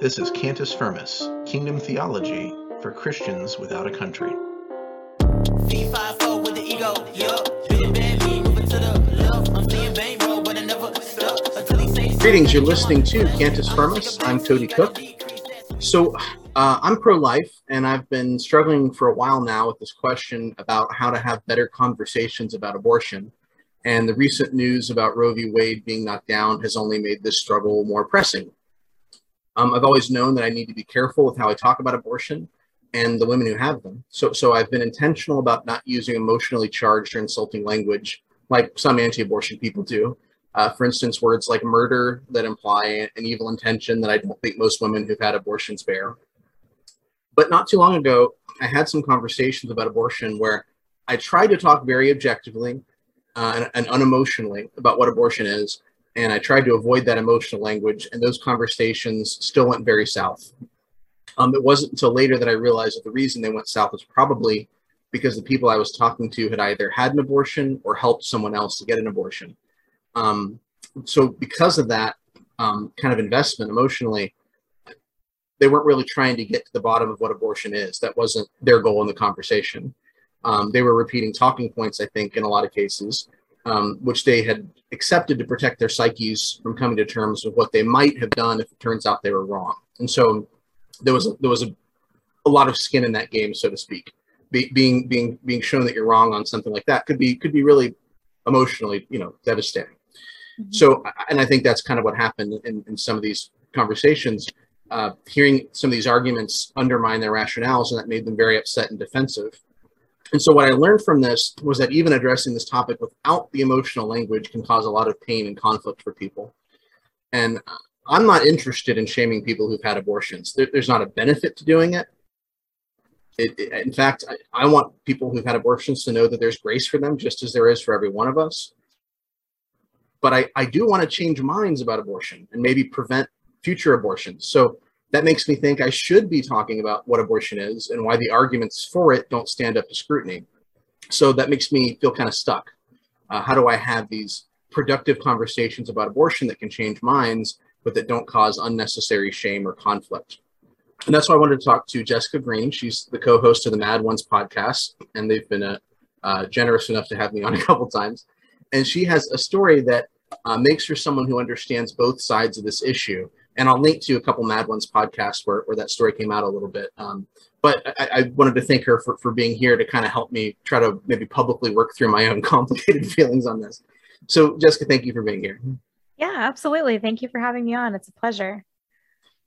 This is Cantus Firmus, Kingdom Theology for Christians without a country. D5 with the ego, yup. Big bad me moving to the left. I'm staying bang road, but I never stop until he says. Greetings, you're listening to Cantus Firmus. I'm Cody Cook. So, uh, I'm pro life, and I've been struggling for a while now with this question about how to have better conversations about abortion. And the recent news about Roe v. Wade being knocked down has only made this struggle more pressing. Um, I've always known that I need to be careful with how I talk about abortion and the women who have them. So, so I've been intentional about not using emotionally charged or insulting language like some anti abortion people do. Uh, for instance, words like murder that imply an evil intention that I don't think most women who've had abortions bear. But not too long ago, I had some conversations about abortion where I tried to talk very objectively uh, and, and unemotionally about what abortion is. And I tried to avoid that emotional language, and those conversations still went very south. Um, it wasn't until later that I realized that the reason they went south was probably because the people I was talking to had either had an abortion or helped someone else to get an abortion. Um, so, because of that um, kind of investment emotionally, they weren't really trying to get to the bottom of what abortion is. That wasn't their goal in the conversation. Um, they were repeating talking points, I think, in a lot of cases, um, which they had accepted to protect their psyches from coming to terms with what they might have done if it turns out they were wrong. And so there was a, there was a, a lot of skin in that game, so to speak. Be, being being being shown that you're wrong on something like that could be could be really emotionally, you know, devastating. Mm-hmm. So, and I think that's kind of what happened in, in some of these conversations. Uh, hearing some of these arguments undermine their rationales, and that made them very upset and defensive. And so, what I learned from this was that even addressing this topic without the emotional language can cause a lot of pain and conflict for people. And I'm not interested in shaming people who've had abortions. There, there's not a benefit to doing it. It, it, in fact, I, I, want people who've had abortions to know that there's grace for them, just as there is for every one of us. But I, I do want to change minds about abortion and maybe prevent future abortions. So that makes me think I should be talking about what abortion is and why the arguments for it don't stand up to scrutiny. So that makes me feel kind of stuck. Uh, how do I have these productive conversations about abortion that can change minds, but that don't cause unnecessary shame or conflict? And that's why I wanted to talk to Jessica Green. She's the co-host of the Mad Ones podcast, and they've been uh, uh, generous enough to have me on a couple times. And she has a story that uh, makes her someone who understands both sides of this issue. And I'll link to a couple Mad Ones podcasts where, where that story came out a little bit. Um, but I, I, wanted to thank her for, for being here to kind of help me try to maybe publicly work through my own complicated feelings on this. So, Jessica, thank you for being here. Yeah, absolutely. Thank you for having me on. It's a pleasure.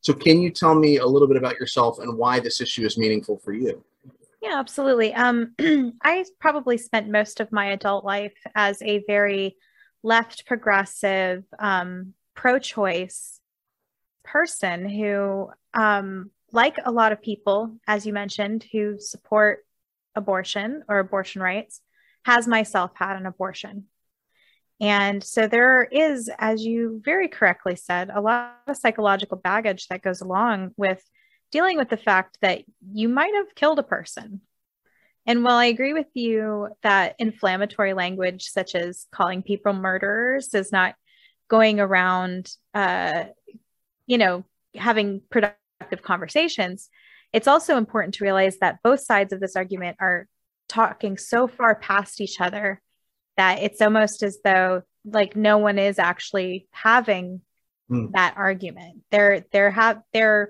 So, can you tell me a little bit about yourself and why this issue is meaningful for you? Yeah, absolutely. Um, I probably spent most of my adult life as a very left progressive, um, pro choice person who, um, like a lot of people, as you mentioned, who support abortion or abortion rights, has myself had an abortion. And so there is, as you very correctly said, a lot of psychological baggage that goes along with dealing with the fact that you might have killed a person. And while I agree with you that inflammatory language, such as calling people murderers, is not going around, uh, you know, having productive conversations, it's also important to realize that both sides of this argument are talking so far past each other that it's almost as though like no one is actually having mm. that argument. They're they're have they're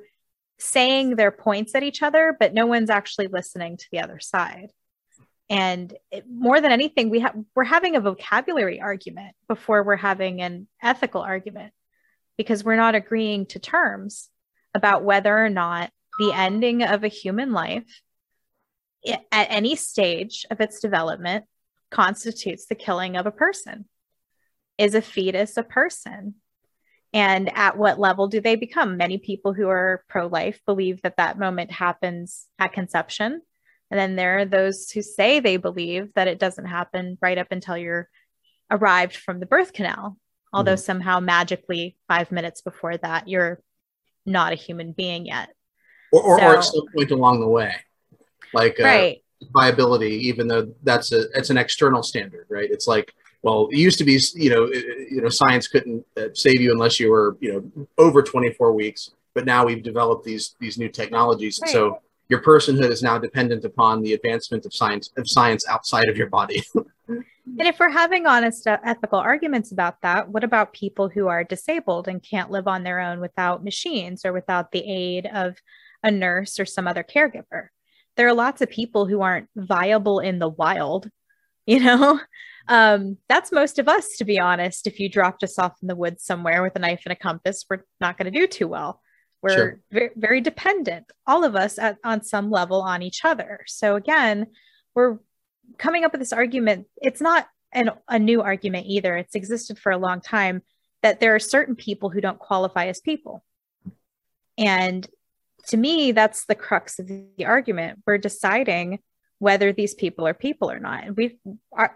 saying their points at each other, but no one's actually listening to the other side. And it, more than anything, we have we're having a vocabulary argument before we're having an ethical argument because we're not agreeing to terms about whether or not the ending of a human life at any stage of its development constitutes the killing of a person. Is a fetus a person? And at what level do they become? Many people who are pro life believe that that moment happens at conception. And then there are those who say they believe that it doesn't happen right up until you're arrived from the birth canal, although mm-hmm. somehow magically five minutes before that, you're not a human being yet. Or, or, so, or at some point along the way. Like, uh, viability, even though that's a it's an external standard, right? It's like well, it used to be, you know, you know, science couldn't uh, save you unless you were, you know, over 24 weeks. but now we've developed these these new technologies, and so your personhood is now dependent upon the advancement of science of science outside of your body. And if we're having honest uh, ethical arguments about that, what about people who are disabled and can't live on their own without machines or without the aid of a nurse or some other caregiver? There are lots of people who aren't viable in the wild, you know? Um, that's most of us, to be honest. If you dropped us off in the woods somewhere with a knife and a compass, we're not going to do too well. We're Sure. very, very dependent, all of us at, on some level on each other. So again, we're coming up with this argument. It's not an, a new argument either. It's existed for a long time that there are certain people who don't qualify as people. And to me, that's the crux of the argument. We're deciding whether these people are people or not. And we've,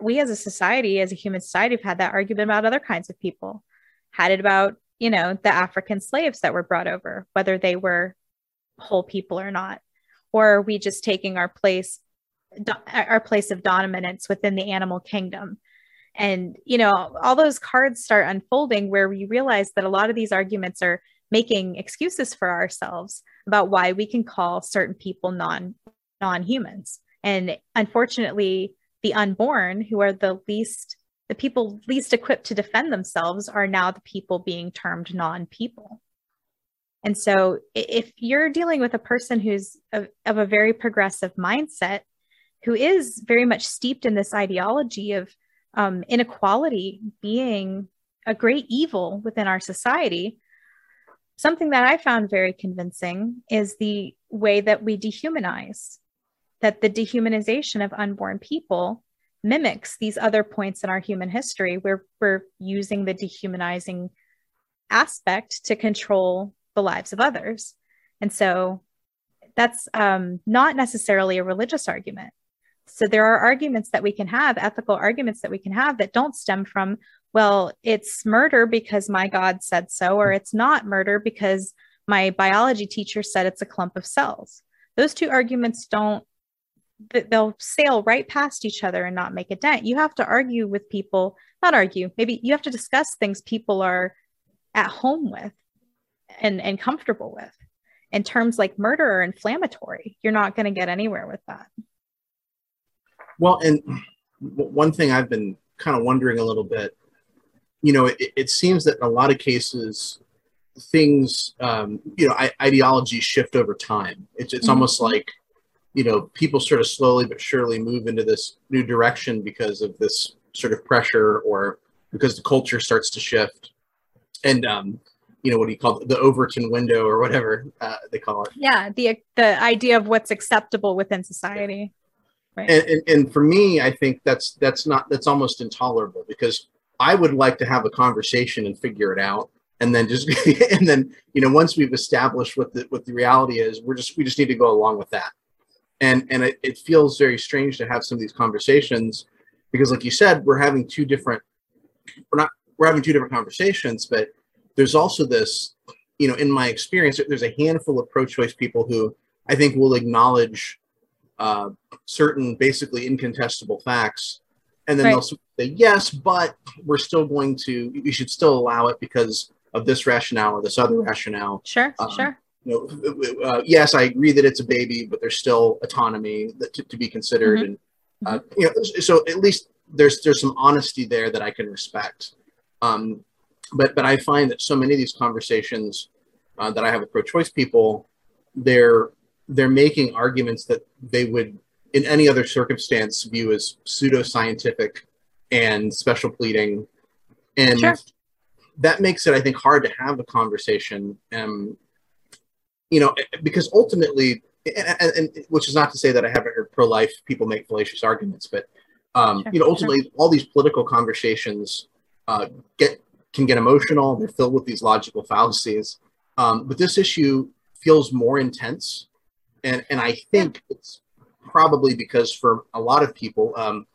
we as a society, as a human society, have had that argument about other kinds of people. Had it about, you know, the African slaves that were brought over, whether they were whole people or not. Or are we just taking our place do- our place of dominance within the animal kingdom and you know all those cards start unfolding where we realize that a lot of these arguments are making excuses for ourselves about why we can call certain people non non-humans and unfortunately the unborn who are the least the people least equipped to defend themselves are now the people being termed non-people and so if you're dealing with a person who's of, of a very progressive mindset who is very much steeped in this ideology of um, inequality being a great evil within our society. Something that I found very convincing is the way that we dehumanize, that the dehumanization of unborn people mimics these other points in our human history where we're using the dehumanizing aspect to control the lives of others. And so that's um, not necessarily a religious argument. So there are arguments that we can have, ethical arguments that we can have that don't stem from, well, it's murder because my God said so, or it's not murder because my biology teacher said it's a clump of cells. Those two arguments don't, they'll sail right past each other and not make a dent. You have to argue with people, not argue, maybe you have to discuss things people are at home with and, and comfortable with. And terms like murder are inflammatory. You're not going to get anywhere with that. Well, and one thing I've been kind of wondering a little bit, you know, it, it seems that in a lot of cases, things, um, you know, I, ideologies shift over time. It's it's Mhm. almost like, you know, people sort of slowly but surely move into this new direction because of this sort of pressure or because the culture starts to shift. And um, you know, what do you call it? The Overton window or whatever uh, they call it. yeah the the idea of what's acceptable within society right and, and, and for me i think that's that's not that's almost intolerable because i would like to have a conversation and figure it out and then just and then you know once we've established what the what the reality is we're just we just need to go along with that and and it, it feels very strange to have some of these conversations because like you said we're having two different we're not we're having two different conversations but there's also this you know in my experience there's a handful of pro-choice people who i think will acknowledge uh, certain basically incontestable facts. And then Right. they'll say yes but we're still going to we should still allow it because of this rationale or this other rationale. Sure um, sure you know uh, yes i agree that it's a baby but there's still autonomy that, to, to be considered and uh, you know so at least there's there's some honesty there that i can respect. Um, but but i find that so many of these conversations uh, that i have with pro-choice people they're they're making arguments that they would in any other circumstance view as pseudoscientific and special pleading. And Sure. that makes it i think hard to have a conversation um, you know because ultimately and, and, and which is not to say that i haven't heard pro-life people make fallacious arguments but um, Sure, you know ultimately all these political conversations uh, get can get emotional they're filled with these logical fallacies. Um, but this issue feels more intense and and i think it's probably because for a lot of people um,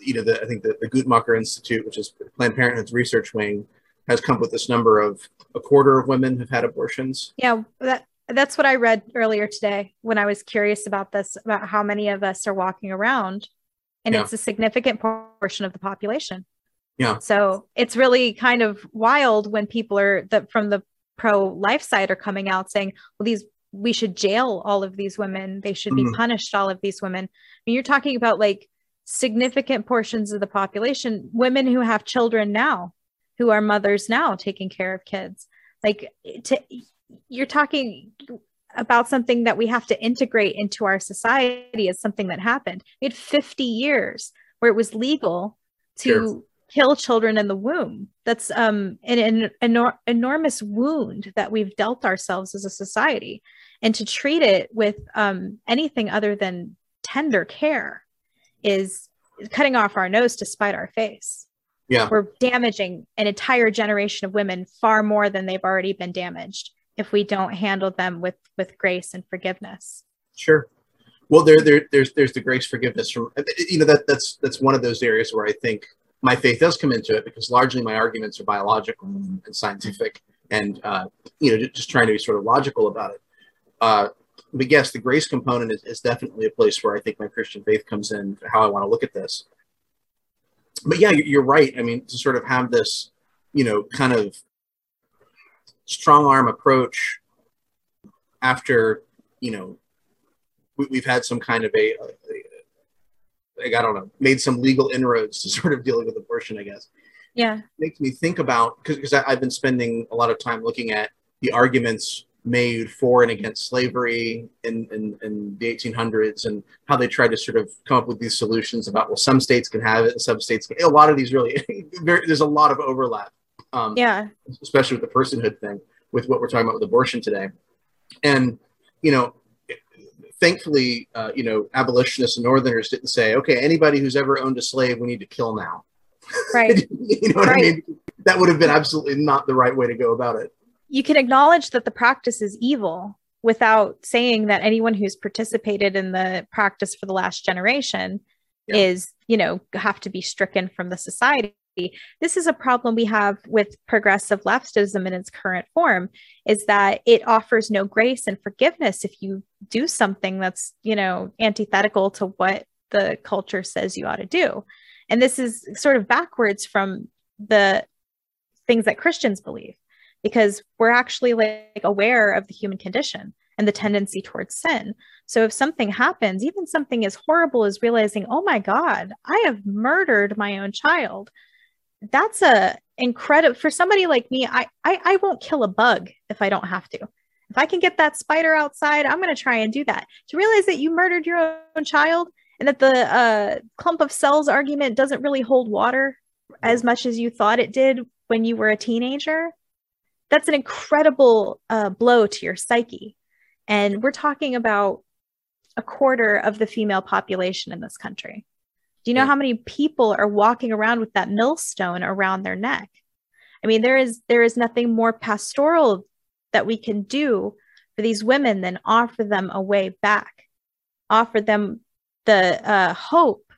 you know the, i think the, the guttmacher institute which is planned parenthood's research wing has come up with this number of a quarter of women have had abortions. Yeah that that's what i read earlier today when i was curious about this about how many of us are walking around and Yeah. it's a significant portion of the population Yeah. so it's really kind of wild when people are that from the pro life side are coming out saying, well, these we should jail all of these women. They should be Mhm. punished, all of these women. I mean, you're talking about like significant portions of the population, women who have children now, who are mothers now taking care of kids. Like to you're talking about something that we have to integrate into our society as something that happened. We had 50 years where it was legal to Sure. kill children in the womb. That's um, an, an enor- enormous wound that we've dealt ourselves as a society. And to treat it with um, anything other than tender care is cutting off our nose to spite our face. Yeah. We're damaging an entire generation of women far more than they've already been damaged if we don't handle them with with grace and forgiveness. Sure. Well, there, there, there's, there's the grace forgiveness from, you know, that that's that's one of those areas where I think my faith does come into it because largely my arguments are biological and, scientific, and uh, you know, just, just trying to be sort of logical about it. Uh, but yes, the grace component is, is definitely a place where I think my Christian faith comes in. How I want to look at this. But yeah, you're right. I mean, to sort of have this, you know, kind of strong arm approach after you know we, we've had some kind of a, a, a like I don't know made some legal inroads to sort of dealing with abortion. I guess Yeah. makes me think about because I've been spending a lot of time looking at the arguments made for and against slavery in, in, in the 1800s and how they tried to sort of come up with these solutions about well some states can have it and some states can. a lot of these really there's a lot of overlap um, Yeah. especially with the personhood thing, with what we're talking about with abortion today. And, you know, thankfully, uh, you know, abolitionists and Northerners didn't say, okay, anybody who's ever owned a slave, we need to kill now. Right. you know what I mean? That would have been absolutely not the right way to go about it. you can acknowledge that the practice is evil without saying that anyone who's participated in the practice for the last generation Yeah. is you know have to be stricken from the society this is a problem we have with progressive leftism in its current form is that it offers no grace and forgiveness if you do something that's you know antithetical to what the culture says you ought to do and this is sort of backwards from the things that christians believe because we're actually like aware of the human condition and the tendency towards sin. So if something happens, even something as horrible as realizing, "Oh my god, I have murdered my own child." That's a incredible for somebody like me, I, I I won't kill a bug if I don't have to. If I can get that spider outside, I'm going to try and do that. To realize that you murdered your own child and that the uh, clump of cells argument doesn't really hold water as much as you thought it did when you were a teenager that's an incredible uh, blow to your psyche. And we're talking about a quarter of the female population in this country. Do you know Yeah. how many people are walking around with that millstone around their neck? I mean, there is there is nothing more pastoral that we can do for these women than offer them a way back, offer them the uh, hope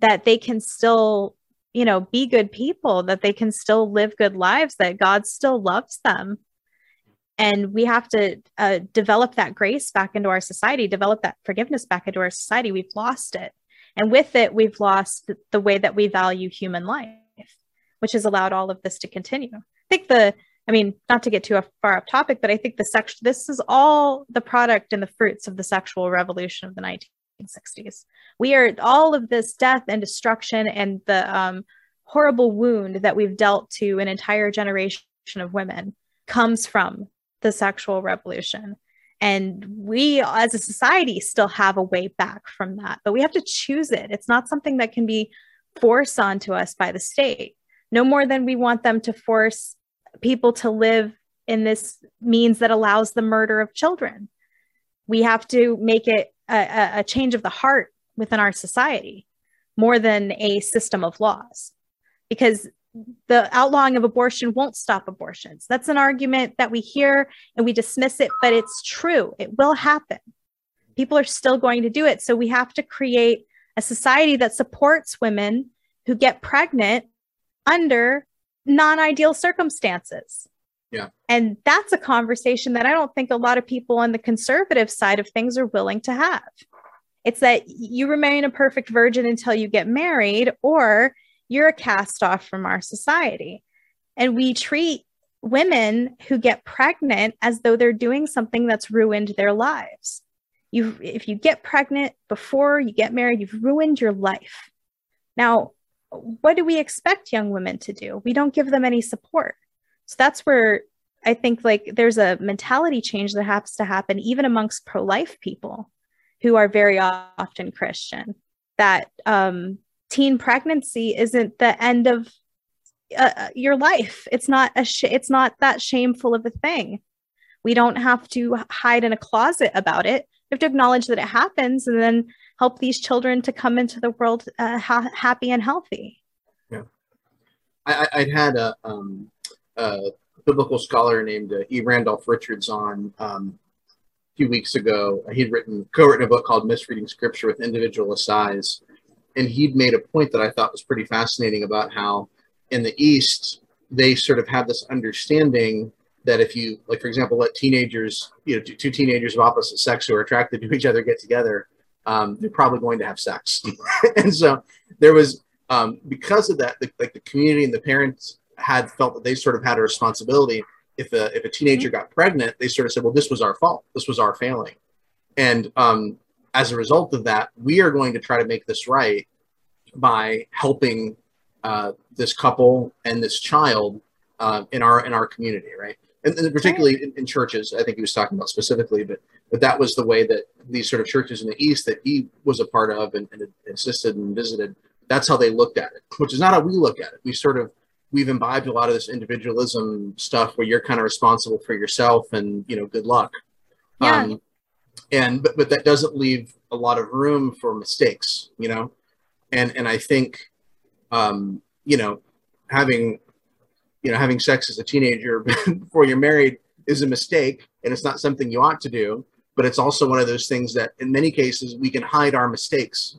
that they can still you know be good people that they can still live good lives that god still loves them and we have to uh, develop that grace back into our society develop that forgiveness back into our society we've lost it and with it we've lost the way that we value human life which has allowed all of this to continue. I think the i mean not to get too far off topic but i think the sex this is all the product and the fruits of the sexual revolution of the 1960s we are all of this death and destruction and the um, horrible wound that we've dealt to an entire generation of women comes from the sexual revolution and we as a society still have a way back from that but we have to choose it. It's not something that can be forced onto us by the state. No more than we want them to force people to live in this means that allows the murder of children. We have to make it a, a, change of the heart within our society more than a system of laws. Because the outlawing of abortion won't stop abortions. That's an argument that we hear and we dismiss it but it's true. It will happen. People are still going to do it. So we have to create a society that supports women who get pregnant under non-ideal circumstances. Yeah. and that's a conversation that i don't think a lot of people on the conservative side of things are willing to have. It's that you remain a perfect virgin until you get married or you're a cast off from our society and we treat women who get pregnant as though they're doing something that's ruined their lives. You, if you get pregnant before you get married, you've ruined your life. Now, what do we expect young women to do? We don't give them any support. So that's where I think like there's a mentality change that has to happen even amongst pro-life people who are very often Christian. That um, teen pregnancy isn't the end of uh, uh, your life. It's not a sh- it's not that shameful of a thing. We don't have to hide in a closet about it. We have to acknowledge that it happens and then help these children to come into the world uh, ha- happy and healthy. Yeah, I, I had a, um, a biblical scholar named uh, E. Randolph Richards on um, a few weeks ago. He'd written co-written a book called Misreading Scripture with Individualist Eyes, and he'd made a point that I thought was pretty fascinating about how in the East they sort of have this understanding that if you like for example let teenagers you know two, teenagers of opposite sex who are attracted to each other get together um, they're probably going to have sex. And so there was um, because of that the, like the community and the parents had felt that they sort of had a responsibility. If a if a teenager got pregnant they sort of said well this was our fault. This was our failing. And um, as a result of that we are going to try to make this right by helping uh, this couple and this child uh, in our in our community right? And, and particularly in, in, churches i think he was talking about specifically but but that was the way that these sort of churches in the east that he was a part of and, and assisted and visited that's how they looked at it which is not how we look at it. We sort of we've imbibed a lot of this individualism stuff where you're kind of responsible for yourself and you know good luck. Yeah. Um, and but, but that doesn't leave a lot of room for mistakes you know and and i think um you know having you know having sex as a teenager before you're married is a mistake and it's not something you ought to do but it's also one of those things that in many cases we can hide our mistakes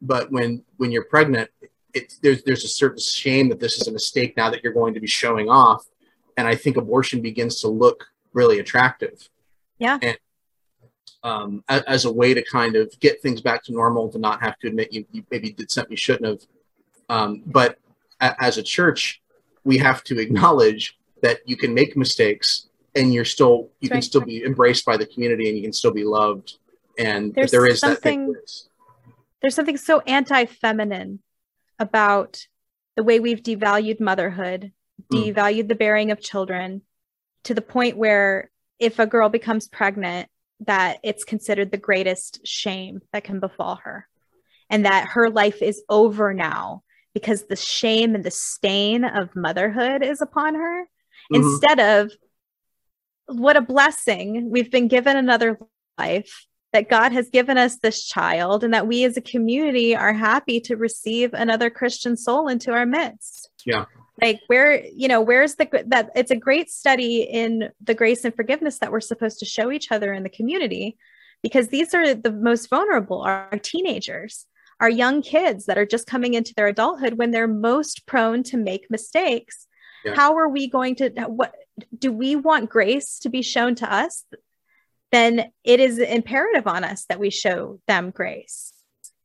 but when when you're pregnant it, there's there's a certain shame that this is a mistake now that you're going to be showing off, and I think abortion begins to look really attractive. Yeah. And um, as, as, a way to kind of get things back to normal, to not have to admit you, you maybe did something you shouldn't have. Um, but a, as a church, we have to acknowledge that you can make mistakes and you're still you That's can right. still be embraced by the community and you can still be loved. And there's there is something, There's something so anti-feminine about the way we've devalued motherhood, mm. devalued the bearing of children to the point where if a girl becomes pregnant, that it's considered the greatest shame that can befall her and that her life is over now because the shame and the stain of motherhood is upon her mm-hmm. instead of what a blessing we've been given another life that God has given us this child and that we as a community are happy to receive another Christian soul into our midst. Yeah. Like where, you know, where's the that it's a great study in the grace and forgiveness that we're supposed to show each other in the community because these are the most vulnerable our teenagers, our young kids that are just coming into their adulthood when they're most prone to make mistakes. Yeah. How are we going to what do we want grace to be shown to us then it is imperative on us that we show them grace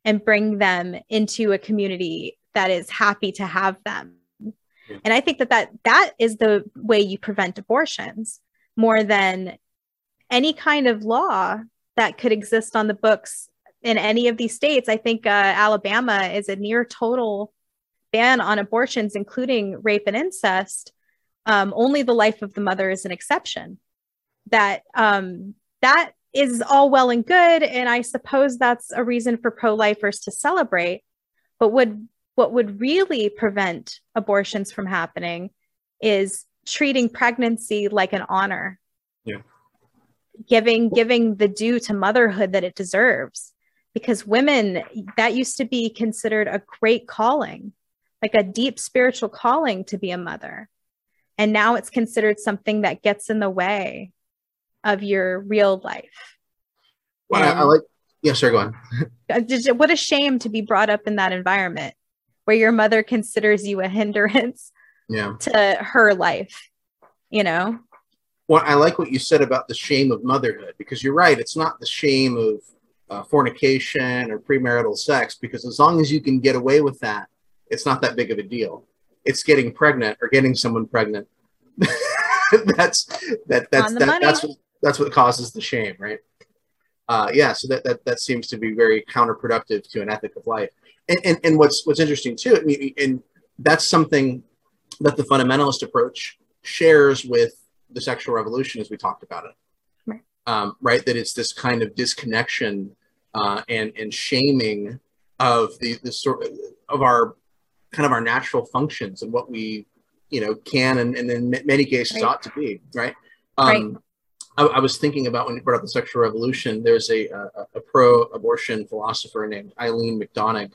and bring them into a community that is happy to have them. And I think that that, that is the way you prevent abortions more than any kind of law that could exist on the books in any of these states. I think uh, Alabama is a near total ban on abortions, including rape and incest. Um, only the life of the mother is an exception. That um, that is all well and good. And I suppose that's a reason for pro lifers to celebrate. But would, what would really prevent abortions from happening is treating pregnancy like an honor. Yeah. Giving giving the due to motherhood that it deserves. Because women, that used to be considered a great calling, like a deep spiritual calling to be a mother. And now it's considered something that gets in the way of your real life. Well, I, I like, yeah, sure, go on. Uh, what a shame to be brought up in that environment where your mother considers you a hindrance yeah. to her life, you know? Well, I like what you said about the shame of motherhood because you're right. It's not the shame of uh, fornication or premarital sex because as long as you can get away with that, it's not that big of a deal. It's getting pregnant or getting someone pregnant that's that that's that, that's what, that's what causes the shame, right? Uh, yeah, so that, that that seems to be very counterproductive to an ethic of life. And and, and what's what's interesting too, I mean, and that's something that the fundamentalist approach shares with the sexual revolution, as we talked about it. Right. Um, right, that it's this kind of disconnection uh, and and shaming of the the sort of our kind of our natural functions and what we you know can and, and in many cases Right. ought to be right um Right. I, I was thinking about when you brought up the sexual revolution there's a a, a pro-abortion philosopher named eileen mcdonagh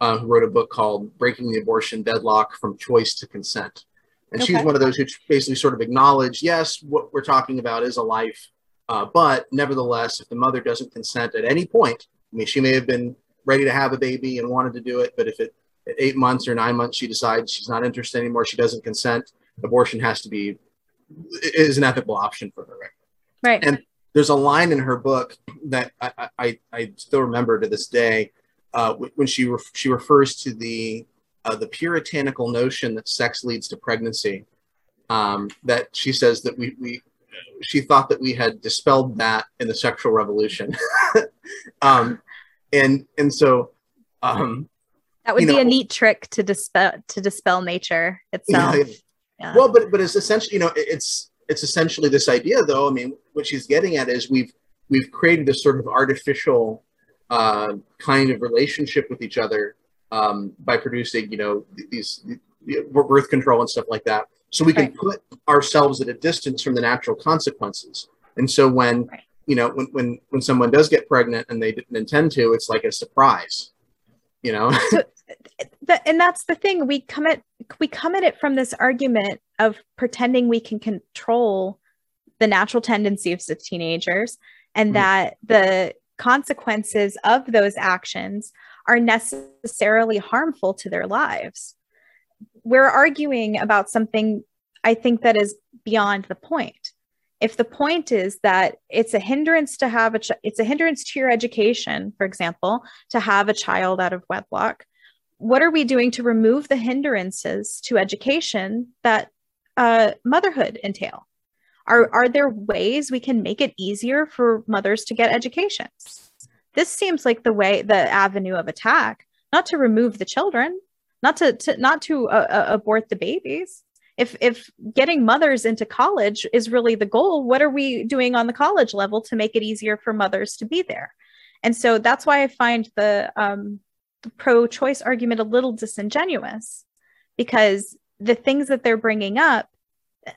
uh, who wrote a book called breaking the abortion deadlock from choice to consent. And she's one of those who basically sort of acknowledge yes what we're talking about is a life uh, but nevertheless if the mother doesn't consent at any point i mean she may have been ready to have a baby and wanted to do it but if it at eight months or nine months she decides she's not interested anymore she doesn't consent abortion has to be is an ethical option for her right? Right. And- there's a line in her book that I, I, I still remember to this day uh, when she ref- she refers to the uh, the puritanical notion that sex leads to pregnancy. Um, that she says that we, we she thought that we had dispelled that in the sexual revolution, um, and and so um, that would be know- a neat trick to dispel to dispel nature itself. yeah, Yeah. Well, but but it's essentially, you know, it's it's essentially this idea, though. I mean, what she's getting at is we've we've created this sort of artificial uh, kind of relationship with each other um, by producing, you know, th- these the birth control and stuff like that, so we can Right. put ourselves at a distance from the natural consequences. And so when Right. you know when when when someone does get pregnant and they didn't intend to, it's like a surprise. You know, That- and that's the thing we come at we come at it from this argument of pretending we can control the natural tendencies of teenagers and Mhm. that the consequences of those actions are necessarily harmful to their lives we're arguing about something i think that is beyond the point if the point is that it's a hindrance to have a ch- it's a hindrance to your education for example to have a child out of wedlock what are we doing to remove the hindrances to education that uh, motherhood entail? Are, are there ways we can make it easier for mothers to get educations? This seems like the way, the avenue of attack, not to remove the children, not to, to not to uh, uh, abort the babies. If if getting mothers into college is really the goal, what are we doing on the college level to make it easier for mothers to be there? And so that's why I find the um, pro-choice argument a little disingenuous because the things that they're bringing up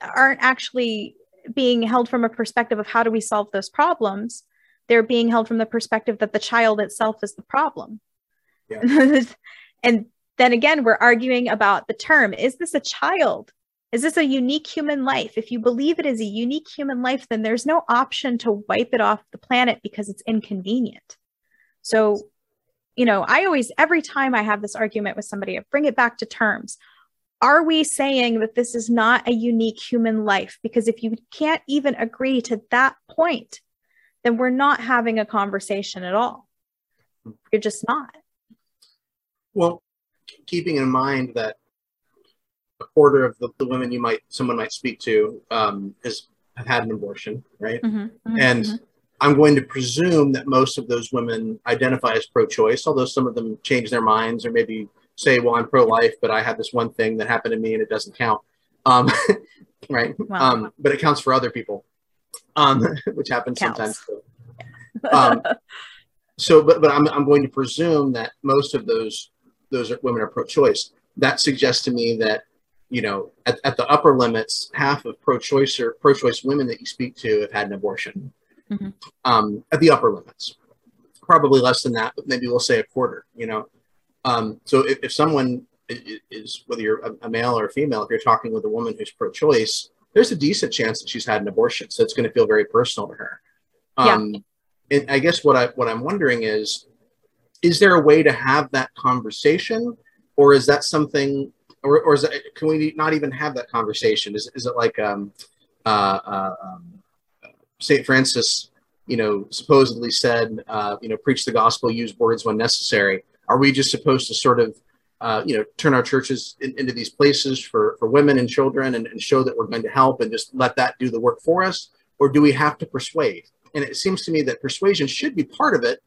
aren't actually being held from a perspective of how do we solve those problems they're being held from the perspective that the child itself is the problem. And then again we're arguing about the term is this a child? Is this a unique human life? If you believe it is a unique human life then there's no option to wipe it off the planet because it's inconvenient. So you know, I always, every time I have this argument with somebody, I bring it back to terms. Are we saying that this is not a unique human life? Because if you can't even agree to that point, then we're not having a conversation at all. You're just not. Well, keeping in mind that a quarter of the, the women you might someone might speak to um, has have had an abortion, right? Mm-hmm, mm-hmm, and mm-hmm. I'm going to presume that most of those women identify as pro-choice, although some of them change their minds or maybe say, "Well, I'm pro-life, but I had this one thing that happened to me and it doesn't count." Um, right? Well. um, but it counts for other people, um, which happens Counts. sometimes. Um, so, but but I'm I'm going to presume that most of those those are, women are pro-choice. That suggests to me that you know at, at the upper limits, half of pro-choice or pro-choice women that you speak to have had an abortion. Mhm. Um, at the upper limits, probably less than that, but maybe we'll say a quarter. You know, um, so if, if someone is whether you're a, male or a female, if you're talking with a woman who's pro-choice, there's a decent chance that she's had an abortion, so it's going to feel very personal to her. Yeah. Um, and I guess what I what I'm wondering is, is there a way to have that conversation, or is that something, or, or is it, can we not even have that conversation? Is is it like um, uh, uh, um, Saint Francis, you know, supposedly said, uh, you know, preach the gospel, use words when necessary. Are we just supposed to sort of uh, you know, turn our churches in, into these places for, for women and children and, and show that we're going to help and just let that do the work for us? Or do we have to persuade? And it seems to me that persuasion should be part of it,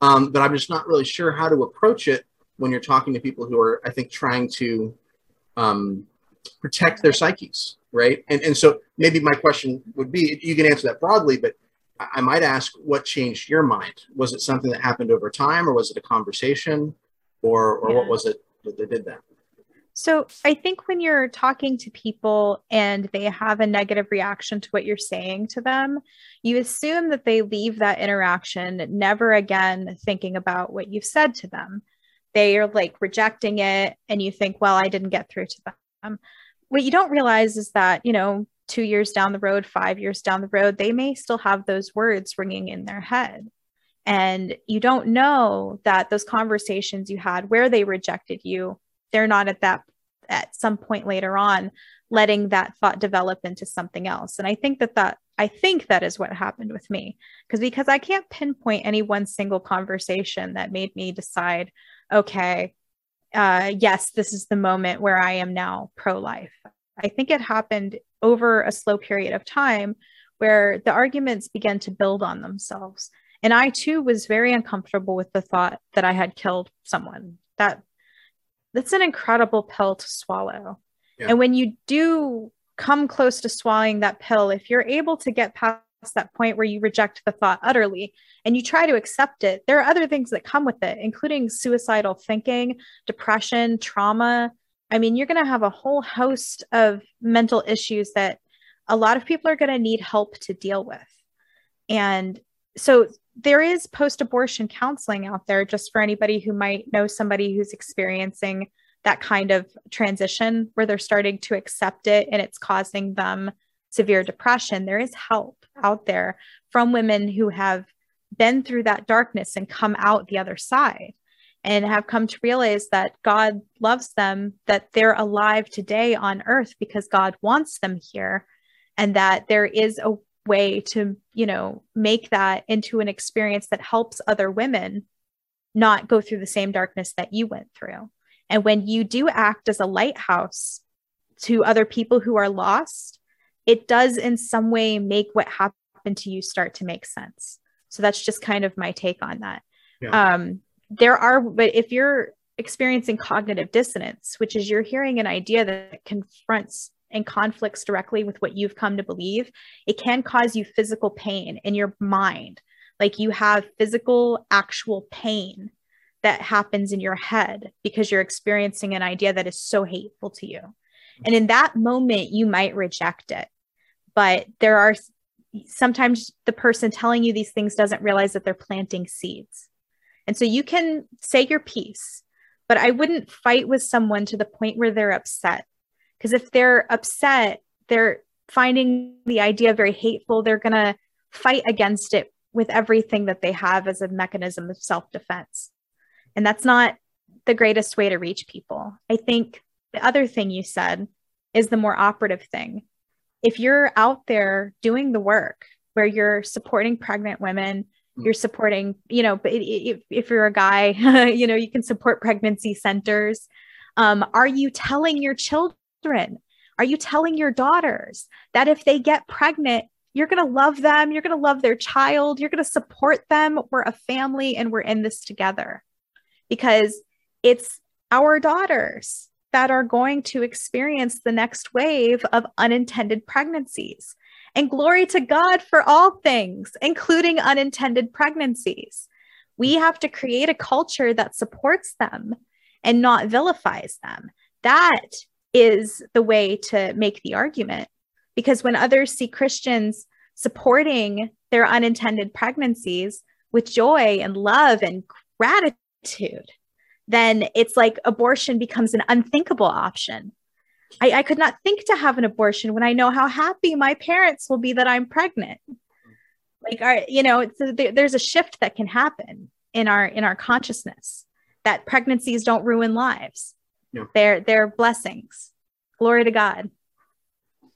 um, but I'm just not really sure how to approach it when you're talking to people who are, I think, trying to um, protect their psyches, right? And, and so maybe my question would be you can answer that broadly, but I might ask what changed your mind? Was it something that happened over time, or was it a conversation, or, or what was it that they did that? So I think when you're talking to people and they have a negative reaction to what you're saying to them, you assume that they leave that interaction never again thinking about what you've said to them. They are like rejecting it, and you think, well, I didn't get through to them. What you don't realize is that, you know, two years down the road, five years down the road, they may still have those words ringing in their head. And you don't know that those conversations you had where they rejected you they're not at that at some point later on letting that thought develop into something else and i think that that i think that is what happened with me because because i can't pinpoint any one single conversation that made me decide okay uh yes this is the moment where i am now pro-life i think it happened over a slow period of time where the arguments began to build on themselves and i too was very uncomfortable with the thought that i had killed someone that that's an incredible pill to swallow. Yeah. And when you do come close to swallowing that pill, if you're able to get past that point where you reject the thought utterly and you try to accept it, there are other things that come with it, including suicidal thinking, depression, trauma. I mean, you're going to have a whole host of mental issues that a lot of people are going to need help to deal with. And so there is post abortion counseling out there just for anybody who might know somebody who's experiencing that kind of transition where they're starting to accept it and it's causing them severe depression. There is help out there from women who have been through that darkness and come out the other side and have come to realize that God loves them, that they're alive today on earth because God wants them here, and that there is a way to, you know, make that into an experience that helps other women not go through the same darkness that you went through. And when you do act as a lighthouse to other people who are lost, it does in some way make what happened to you start to make sense. So that's just kind of my take on that. Yeah. Um, there are, but if you're experiencing cognitive dissonance, which is you're hearing an idea that confronts and conflicts directly with what you've come to believe, it can cause you physical pain in your mind. Like you have physical, actual pain that happens in your head because you're experiencing an idea that is so hateful to you. And in that moment, you might reject it. But there are sometimes the person telling you these things doesn't realize that they're planting seeds. And so you can say your piece, but I wouldn't fight with someone to the point where they're upset. Because if they're upset, they're finding the idea very hateful, they're going to fight against it with everything that they have as a mechanism of self defense. And that's not the greatest way to reach people. I think the other thing you said is the more operative thing. If you're out there doing the work where you're supporting pregnant women, you're supporting, you know, if, if you're a guy, you know, you can support pregnancy centers. Um, are you telling your children? Are you telling your daughters that if they get pregnant, you're going to love them, you're going to love their child, you're going to support them? We're a family and we're in this together because it's our daughters that are going to experience the next wave of unintended pregnancies. And glory to God for all things, including unintended pregnancies. We have to create a culture that supports them and not vilifies them. That is the way to make the argument. Because when others see Christians supporting their unintended pregnancies with joy and love and gratitude, then it's like abortion becomes an unthinkable option. I, I, could not think to have an abortion when I know how happy my parents will be that I'm pregnant. Like, our, you know, it's, there, there's a shift that can happen in our in our consciousness that pregnancies don't ruin lives. Yeah. They're they're blessings. Glory to God.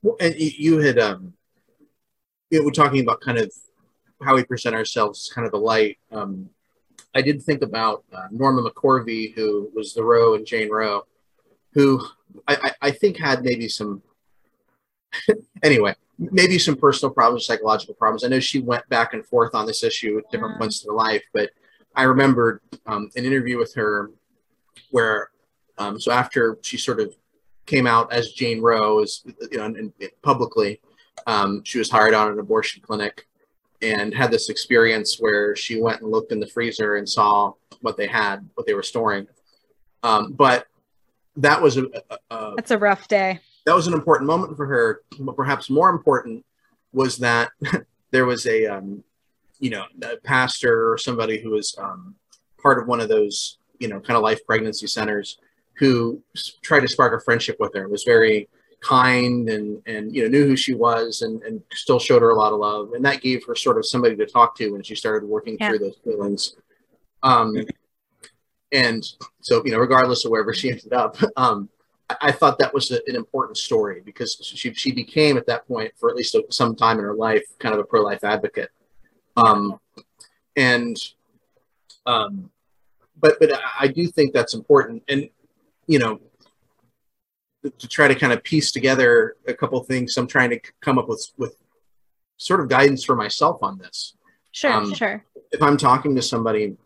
Well, and you, you had um, you know, we're talking about kind of how we present ourselves, kind of the light. Um, I did think about uh, Norma McCorvey, who was the Roe and Jane Roe, who I, I, I think had maybe some, anyway, maybe some personal problems, psychological problems. I know she went back and forth on this issue at different Mm. points in her life, but I remembered um, an interview with her where, um, so after she sort of came out as Jane Roe, as you know, and, and publicly, um, she was hired on an abortion clinic and had this experience where she went and looked in the freezer and saw what they had, what they were storing. Um, but that was a, a, a That's a rough day. that was an important moment for her. But perhaps more important was that there was a, um, you know, a pastor or somebody who was um, part of one of those, you know, kind of life pregnancy centers who s- tried to spark a friendship with her. Was very kind and and you know knew who she was and and still showed her a lot of love and that gave her sort of somebody to talk to when she started working Yeah. through those feelings um and so you know regardless of wherever she ended up um I- thought that was a, an important story because she she became at that point for at least some time in her life kind of a pro life advocate, um, and um, but but I- I do think that's important, and you know to try to kind of piece together a couple things. I'm trying to come up with with sort of guidance for myself on this Sure, Um, sure. if I'm talking to somebody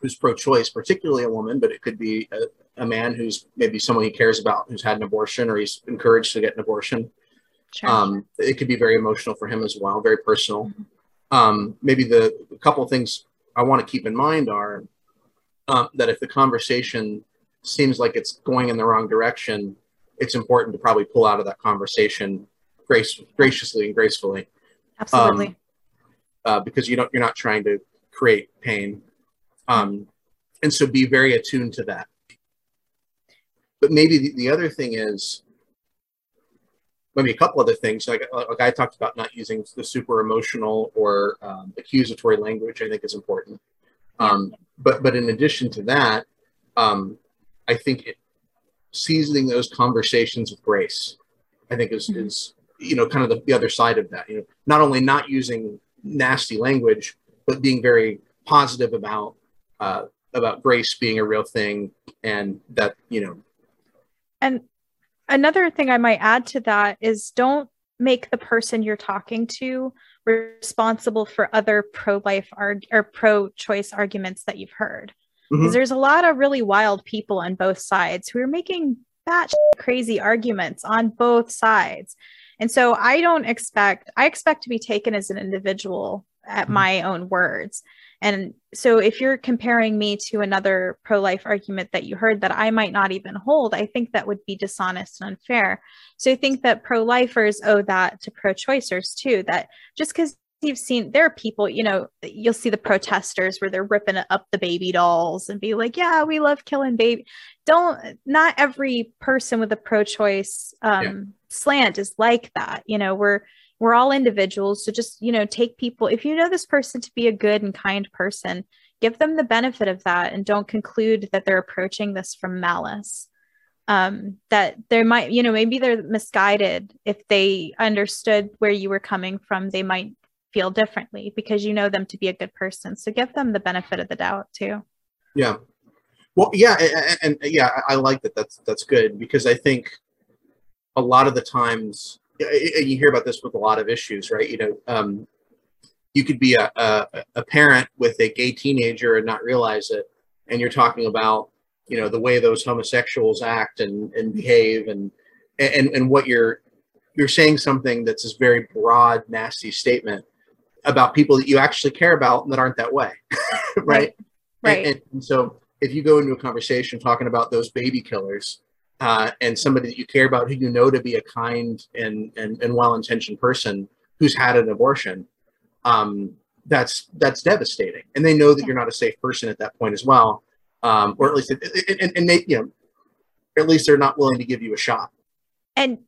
who's pro-choice, particularly a woman, but it could be a, a man who's maybe someone he cares about who's had an abortion or he's encouraged to get an abortion. Sure. Um, it could be very emotional for him as well, very personal. Um, maybe the couple of things I want to keep in mind are um, that if the conversation seems like it's going in the wrong direction, it's important to probably pull out of that conversation grace, graciously and gracefully Absolutely. uh, because you don't you're not trying to create pain um, and so be very attuned to that. But maybe the, the other thing is maybe a couple other things like, like i talked about not using the super emotional or um, accusatory language i think is important. Um, but but in addition to that um, i think it, seasoning those conversations with grace i think is Mhm. is you know kind of the, the other side of that. You know not only not using nasty language but being very positive about uh, about grace being a real thing and that you know And another thing I might add to that is don't make the person you're talking to responsible for other pro-life arg- or pro-choice arguments that you've heard. Because Mhm. there's a lot of really wild people on both sides who are making batshit crazy arguments on both sides. And so I don't expect I expect to be taken as an individual at Mhm. my own words. And so if you're comparing me to another pro life argument that you heard that I might not even hold, I think that would be dishonest and unfair. So I think that pro lifers owe that to pro choicers too, that just because you've seen there are people, you know, you'll see the protesters where they're ripping up the baby dolls and be like, yeah, we love killing baby. Don't, not every person with a pro choice um, Yeah. slant is like that. You know, we're, we're all individuals. So just you know take people if you know this person to be a good and kind person give them the benefit of that and don't conclude that they're approaching this from malice. Um, that there might you know maybe they're misguided. If they understood where you were coming from they might feel differently because you know them to be a good person. So give them the benefit of the doubt too. Yeah. Well yeah and, and yeah I, like that. That's that's good because i think a lot of the times and you hear about this with a lot of issues right? You know um, you could be a, a, a parent with a gay teenager and not realize it and you're talking about you know the way those homosexuals act and, and behave and and and what you're you're saying something that's this very broad nasty statement about people that you actually care about and that aren't that way right? Right. And, and so if you go into a conversation talking about those baby killers uh, and somebody that you care about who you know to be a kind and, and, and well-intentioned person who's had an abortion, um, that's that's devastating. And they know that you're not a safe person at that point as well, um, or at least and they you know at least they're not willing to give you a shot. and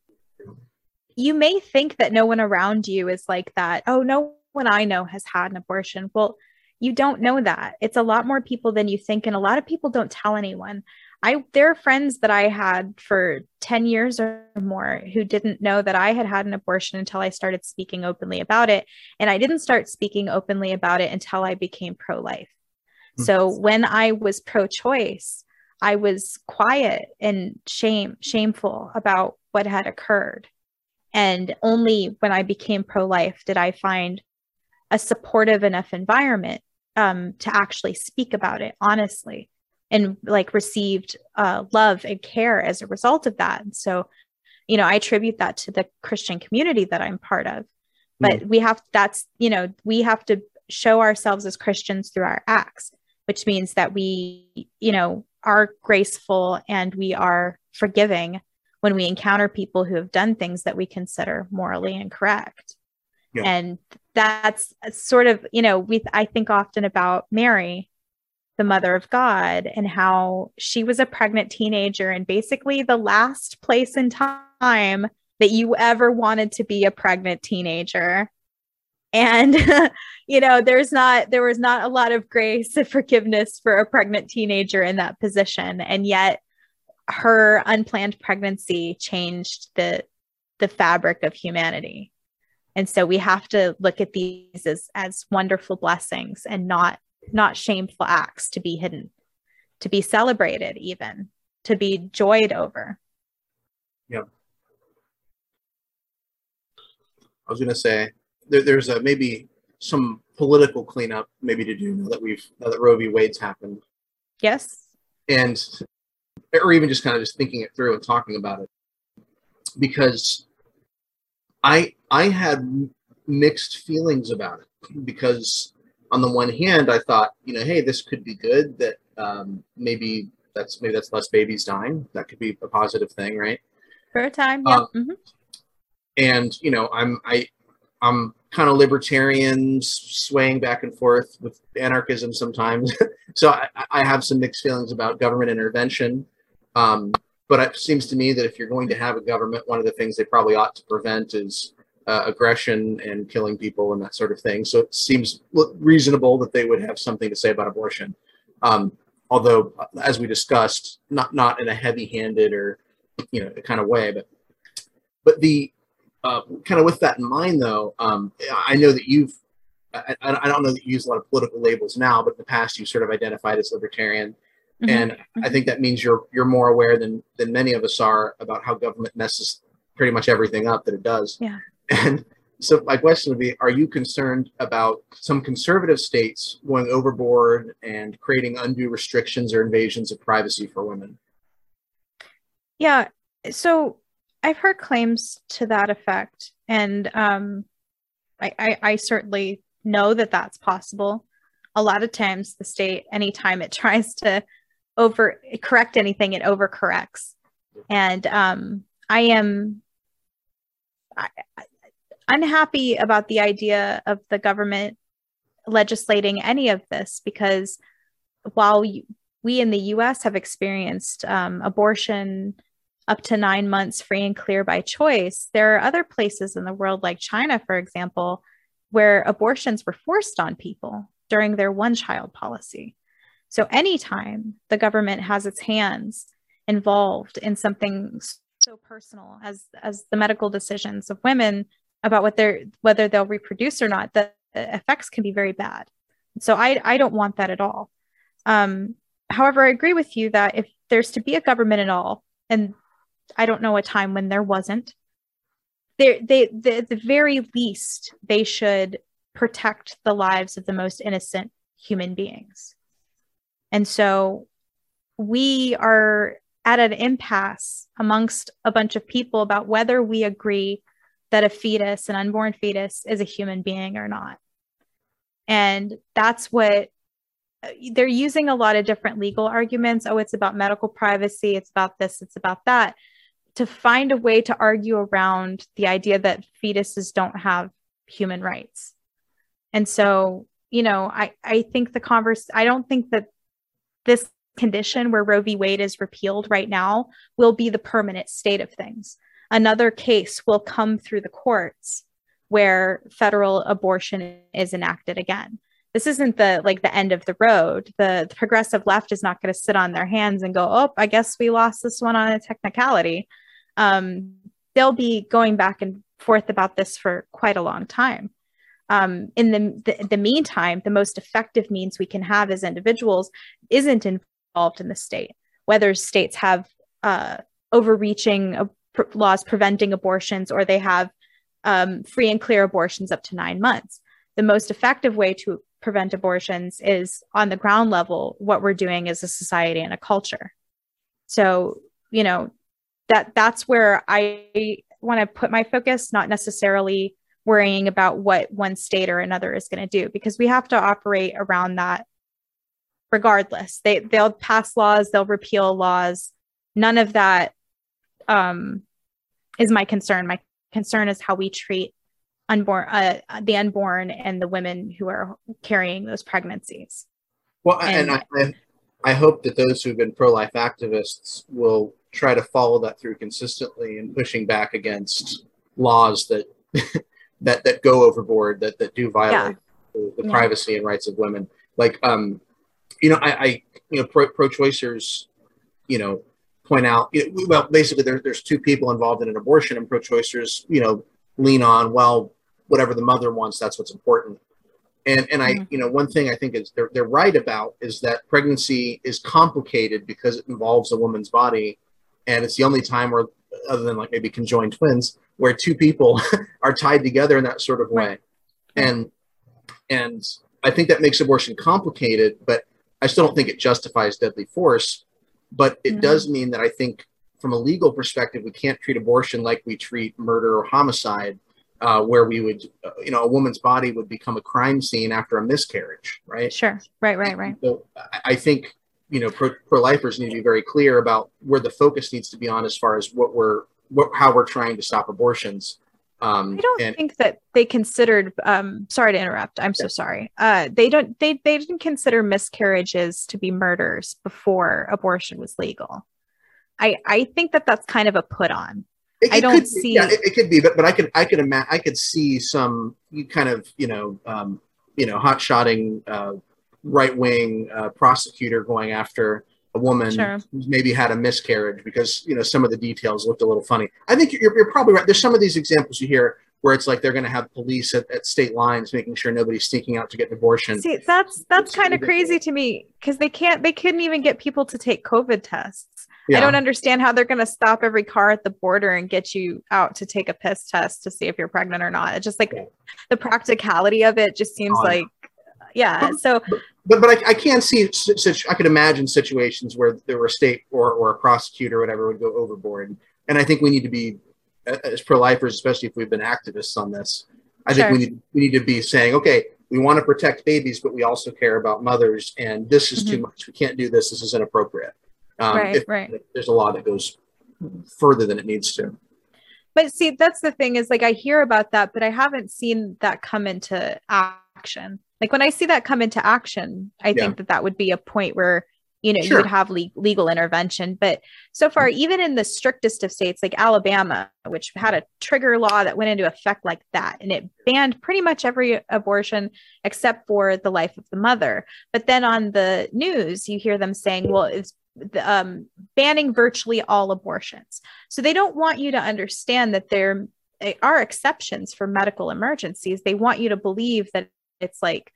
you may think that no one around you is like that. Oh, no one I know has had an abortion. Well, you don't know that. It's a lot more people than you think, and a lot of people don't tell anyone. I there are friends that I had for 10 years or more who didn't know that I had had an abortion until I started speaking openly about it, and I didn't start speaking openly about it until I became pro-life. So when I was pro choice, I was quiet and shame shameful about what had occurred. And only when I became pro life did I find a supportive enough environment um, to actually speak about it honestly and like received uh, love and care as a result of that. And so, you know, I attribute that to the Christian community that I'm part of. But Mm. we have, that's, you know, we have to show ourselves as Christians through our acts, which means that we, you know, are graceful and we are forgiving when we encounter people who have done things that we consider morally incorrect. Yeah. And that's sort of, you know, we I think often about Mary, the mother of God, and how she was a pregnant teenager and basically the last place in time that you ever wanted to be a pregnant teenager. And you know, there's not there was not a lot of grace and forgiveness for a pregnant teenager in that position. And yet her unplanned pregnancy changed the the fabric of humanity. And so we have to look at these as as wonderful blessings and not not shameful acts to be hidden, to be celebrated even, to be joyed over. Yep. I was going to say there, there's a, maybe some political cleanup maybe to do now that we've now that Roe v. Wade's happened, Yes. and or even just kind of just thinking it through and talking about it, because I I had mixed feelings about it because on the one hand I thought you know hey this could be good that um, maybe that's maybe that's less babies dying that could be a positive thing right For a time. Yeah. Uh, Mhm. and you know i'm i i'm kind of libertarian swaying back and forth with anarchism sometimes so I, I have some mixed feelings about government intervention um, but it seems to me that if you're going to have a government one of the things they probably ought to prevent is uh, aggression and killing people and that sort of thing so it seems reasonable that they would have something to say about abortion um, although uh, as we discussed not not in a heavy-handed or you know kind of way but but the uh, kind of with that in mind, though, um, I know that you've, I, I don't know that you use a lot of political labels now, but in the past you sort of identified as libertarian. Mhm. And I think that means you're you're more aware than than many of us are about how government messes pretty much everything up that it does. Yeah. And so my question would be, are you concerned about some conservative states going overboard and creating undue restrictions or invasions of privacy for women? Yeah. So I've heard claims to that effect, and um, I, I, I certainly know that that's possible. A lot of times, the state, anytime it tries to over correct anything, it overcorrects. And um, I am I, unhappy about the idea of the government legislating any of this because while you, we in the US have experienced um, abortion up to nine months free and clear by choice, there are other places in the world, like China, for example, where abortions were forced on people during their one child policy. So, anytime the government has its hands involved in something so personal as, as the medical decisions of women about what they're, whether they'll reproduce or not, the the effects can be very bad. So, I, I don't want that at all. Um, however, I agree with you that if there's to be a government at all, and I don't know a time when there wasn't, they they at the very least they should protect the lives of the most innocent human beings. And so we are at an impasse amongst a bunch of people about whether we agree that a fetus, an unborn fetus, is a human being or not. And that's what they're using a lot of different legal arguments. Oh, it's about medical privacy, it's about this, it's about that, to find a way to argue around the idea that fetuses don't have human rights. And so, you know, I, I think the converse, I don't think that this condition where Roe v. Wade is repealed right now will be the permanent state of things. Another case will come through the courts where federal abortion is enacted again. This isn't the like the end of the road. The, the progressive left is not going to sit on their hands and go oh i guess we lost this one on a technicality. Um, they'll be going back and forth about this for quite a long time. Um, in the, the the meantime, the most effective means we can have as individuals isn't involved in the state. Whether states have uh, overreaching pr- laws preventing abortions or they have um, free and clear abortions up to nine months. The most effective way to prevent abortions is on the ground level what we're doing as a society and a culture. So, you know, that that's where I want to put my focus, not necessarily worrying about what one state or another is going to do because we have to operate around that regardless they they'll pass laws they'll repeal laws none of that um, is my concern my concern is how we treat unborn uh, the unborn and the women who are carrying those pregnancies Well, and, And- I, I, hope that those who've been pro-life activists will try to follow that through consistently in pushing back against laws that that that go overboard, that that do violate the, the Yeah. privacy and rights of women. Like, um, you know, I, I you know, pro, pro-choicers, you know, point out, know, well, basically, there, there's two people involved in an abortion, and pro-choicers, you know, lean on, well, whatever the mother wants, that's what's important. And and I, Mhm. you know, one thing I think is they're they're right about is that pregnancy is complicated because it involves a woman's body, and it's the only time where, other than like maybe conjoined twins, where two people are tied together in that sort of way. Right. And and I think that makes abortion complicated, but I still don't think it justifies deadly force. But it No. does mean that I think, from a legal perspective, we can't treat abortion like we treat murder or homicide, uh, where we would, uh, you know, a woman's body would become a crime scene after a miscarriage, right? sure right right right So I- I think, you know, pro, pro-lifers need to be very clear about where the focus needs to be on as far as what we're, what, how we're trying to stop abortions. Um, I don't and think that they considered. Um, sorry to interrupt. I'm so sorry. Uh, they don't. They they didn't consider miscarriages to be murders before abortion was legal. I I think that that's kind of a put on. It, I it don't could, see- Yeah, it, it could be, but but I could I could imagine I could see some you kind of you know um, you know hot shotting uh, right wing uh, prosecutor going after a woman Sure. who's maybe had a miscarriage because you know some of the details looked a little funny. I think you're, you're probably right. There's some of these examples you hear where it's like they're going to have police at, at state lines making sure nobody's sneaking out to get an abortion. See, that's that's kind of crazy to me because they can't. They couldn't even get people to take COVID tests. Yeah. I don't understand how they're going to stop every car at the border and get you out to take a piss test to see if you're pregnant or not. It's just like Yeah. the practicality of it just seems Oh, like, yeah. So but but I, I can see such I could imagine situations where there were a state or, or a prosecutor or whatever would go overboard. And I think we need to be as pro-lifers especially if we've been activists on this I think we need we need to be saying okay we want to protect babies but we also care about mothers and this is too much. We can't do this. This is inappropriate. Um, Mm-hmm. Right, if- right. if there's a law that goes further than it needs to. But see that's the thing is like i hear about that but i haven't seen that come into action like when i see that come into action i Yeah. think that that would be a point where you know Sure. you would have le- legal intervention but so far even in the strictest of states like alabama which had a trigger law that went into effect like that and it banned pretty much every abortion except for the life of the mother but then on the news you hear them saying well it's the, um, banning virtually all abortions so they don't want you to understand that there are exceptions for medical emergencies. They want you to believe that it's like,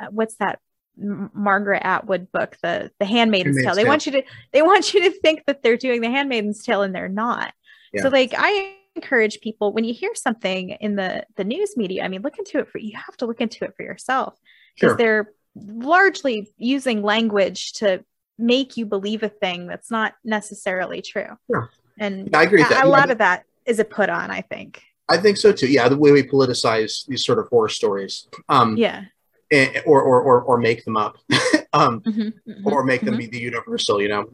uh, what's that Margaret Atwood book, the the Handmaid's, Handmaid's Tale. They Tale. want you to they want you to think that they're doing the Handmaid's Tale and they're not. Yeah. So like I encourage people when you hear something in the the news media, I mean, look into it for you have to look into it for yourself because Sure. they're largely using language to make you believe a thing that's not necessarily true. Sure. And Yeah, I agree a- that. a Yeah, lot of that is a put on, I think. I think so too yeah the way we politicize these sort of horror stories um, Yeah. and, or, or or or make them up um, Mhm, mhm, or make them mhm. be the universal, you know.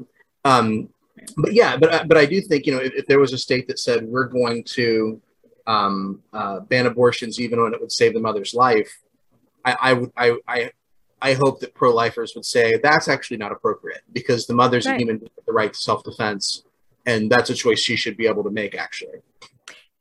Um, but yeah, but I- but I do think you know if, if there was a state that said we're going to um, uh, ban abortions even when it would save the mother's life, I, I would I, I I hope that pro-lifers would say that's actually not appropriate because the mother's a Right. human with the right to self-defense, and that's a choice she should be able to make. Actually,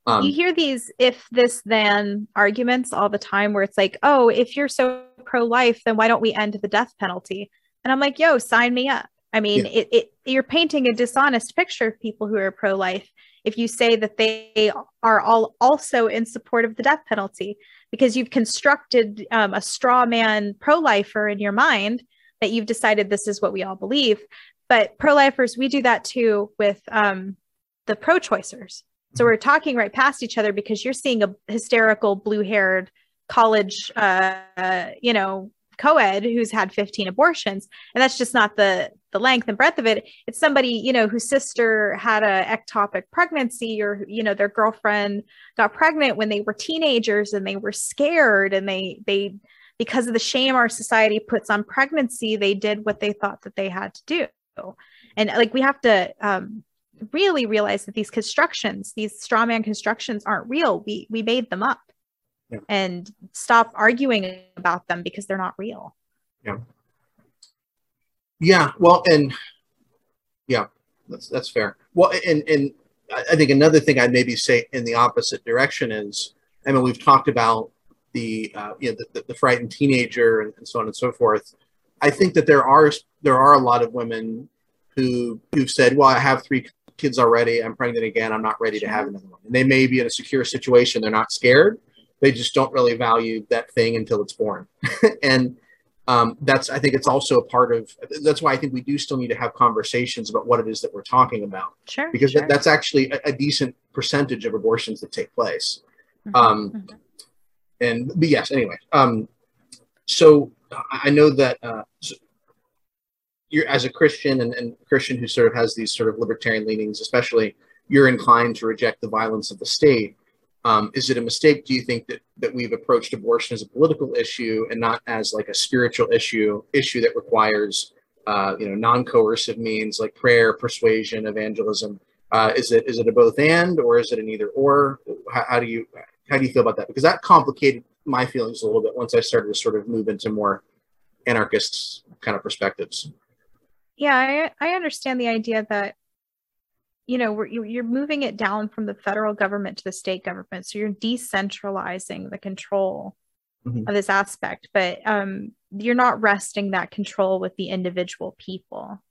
um, you hear these if this then arguments all the time where it's like, oh, if you're so pro life, then why don't we end the death penalty? And I'm like, yo, sign me up. I mean, Yeah. it, it you're painting a dishonest picture of people who are pro life if you say that they are all also in support of the death penalty because you've constructed um, a straw man pro-lifer in your mind that you've decided this is what we all believe but pro-lifers we do that too with um, the pro-choicers so we're talking right past each other because you're seeing a hysterical blue-haired college uh, uh, you know co-ed who's had 15 abortions. And that's just not the the length and breadth of it. It's somebody you know whose sister had a ectopic pregnancy or you know their girlfriend got pregnant when they were teenagers and they were scared and they they because of the shame our society puts on pregnancy they did what they thought that they had to do. And like we have to um, really realize that these constructions these straw man constructions aren't real we we made them up Yeah. and stop arguing about them because they're not real Yeah, Yeah. well, and yeah, that's that's fair. Well, and and I think another thing I'd maybe say in the opposite direction is, I mean, we've talked about the uh, you know the, the, the frightened teenager and, and so on and so forth. I think that there are there are a lot of women who who've said, "Well, I have three kids already. I'm pregnant again. I'm not ready to have another one." And they may be in a secure situation. They're not scared. They just don't really value that thing until it's born, and um, that's I think it's also a part of that's why I think we do still need to have conversations about what it is that we're talking about sure because sure. that's actually a, a decent percentage of abortions that take place. Mhm, Um, mhm. and but yes, anyway. Um, so I I know that uh, so you're as a Christian and, and Christian who sort of has these sort of libertarian leanings, especially you're inclined to reject the violence of the state. Um, is it a mistake? Do you think that that we've approached abortion as a political issue and not as like a spiritual issue issue that requires uh, you know non-coercive means like prayer, persuasion, evangelism? Uh, is it is it a both and or is it an either or? How, how do you how do you feel about that? Because that complicated my feelings a little bit once I started to sort of move into more anarchist kind of perspectives. Yeah I, I understand the idea that you know we're, you're moving it down from the federal government to the state government so you're decentralizing the control Mhm. of this aspect but um you're not resting that control with the individual people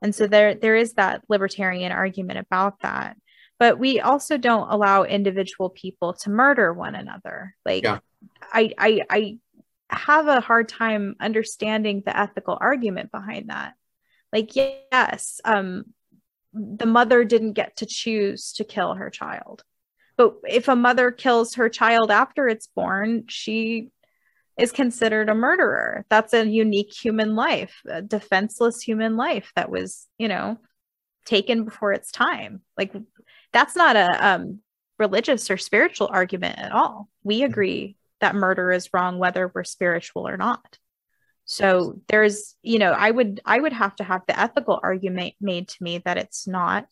and so there there is that libertarian argument about that but we also don't allow individual people to murder one another like Yeah. I, I i have a hard time understanding the ethical argument behind that like yes um the mother didn't get to choose to kill her child. But if a mother kills her child after it's born she is considered a murderer. That's a unique human life a defenseless human life that was you know taken before its time. Like that's not a um, religious or spiritual argument at all. We agree that murder is wrong whether we're spiritual or not so there's you know i would i would have to have the ethical argument made to me that it's not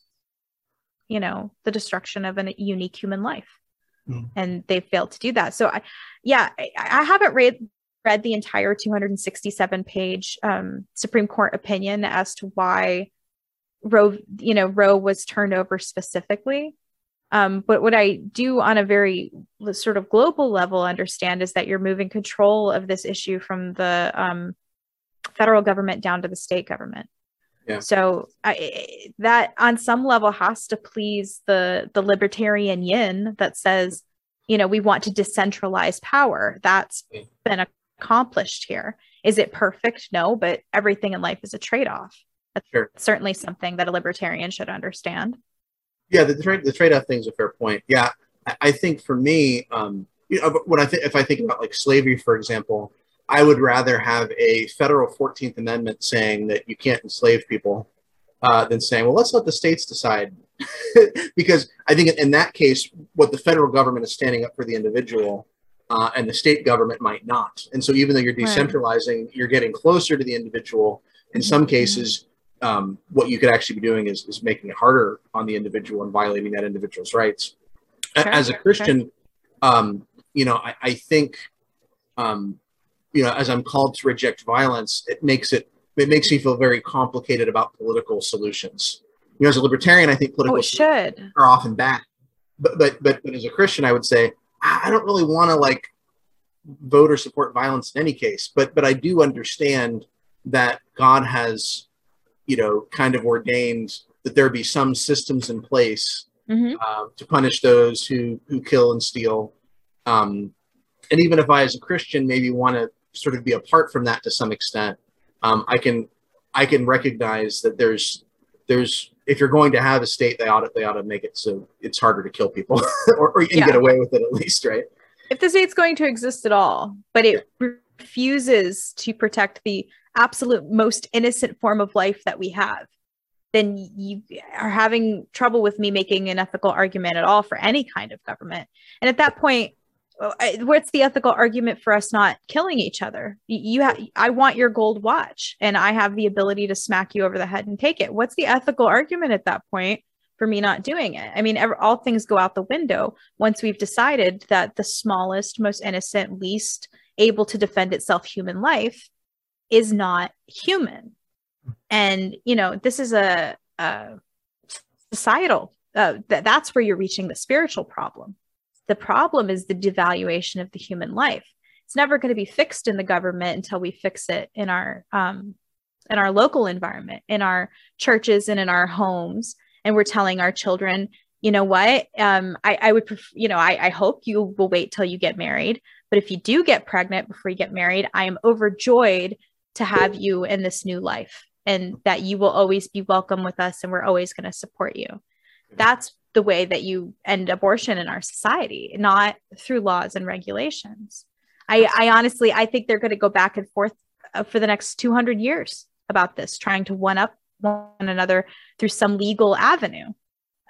you know the destruction of a unique human life. Mm. and they failed to do that. So i yeah i, I haven't read read the entire 267 page um, supreme court opinion as to why roe you know roe was turned over specifically um, but what i do on a very sort of global level understand is that you're moving control of this issue from the um, federal government down to the state government. Yeah. so I, that on some level has to please the the libertarian yin that says you know we want to decentralize power. That's been accomplished here. Is it perfect? No but everything in life is a trade-off. That's Sure. certainly something that a libertarian should understand Yeah, the trade the trade off thing is a fair point. Yeah, I, I think for me, um, you know, when I think if I think about like slavery, for example, I would rather have a federal Fourteenth Amendment saying that you can't enslave people uh, than saying, well, let's let the states decide, because I think in that case, what the federal government is standing up for the individual. Uh, and the state government might not. And so, even though you're Right. decentralizing, you're getting closer to the individual. In some Mhm. cases, um, what you could actually be doing is, is making it harder on the individual and violating that individual's rights. Sure, As a sure. Christian, um, you know, I, I think, um, you know, as I'm called to reject violence, it makes it it makes me feel very complicated about political solutions. You know, as a libertarian, I think oh political it should are often bad. But but but, but as a Christian, I would say I don't really want to like vote or support violence in any case. But but I do understand that God has, you know, kind of ordained that there be some systems in place Mhm. uh, to punish those who who kill and steal. Um, and even if I, as a Christian, maybe want to sort of be apart from that to some extent, um, I can I can recognize that there's there's if you're going to have a state, they ought to, they ought to make it so it's harder to kill people, or, or you can Yeah. get away with it at least, right? if the state's going to exist at all, but it refuses to protect the absolute most innocent form of life that we have, then you are having trouble with me making an ethical argument at all for any kind of government. And at that point, uh, what's the ethical argument for us not killing each other? You have, I want your gold watch, and I have the ability to smack you over the head and take it. What's the ethical argument at that point for me not doing it? I mean, ever, all things go out the window once we've decided that the smallest, most innocent, least able to defend itself human life is not human. And, you know, this is a, a societal, uh, th- that's where you're reaching the spiritual problem. The problem is the devaluation of the human life. It's never going to be fixed in the government until we fix it in our, um, in our local environment, in our churches and in our homes. And we're telling our children, you know what um i i would pref- you know I, I hope you will wait till you get married but if you do get pregnant before you get married i am overjoyed to have you in this new life and that you will always be welcome with us and we're always going to support you. That's the way that you end abortion in our society not through laws and regulations. I i honestly i think they're going to go back and forth uh, for the next 200 years about this trying to one up one another through some legal avenue.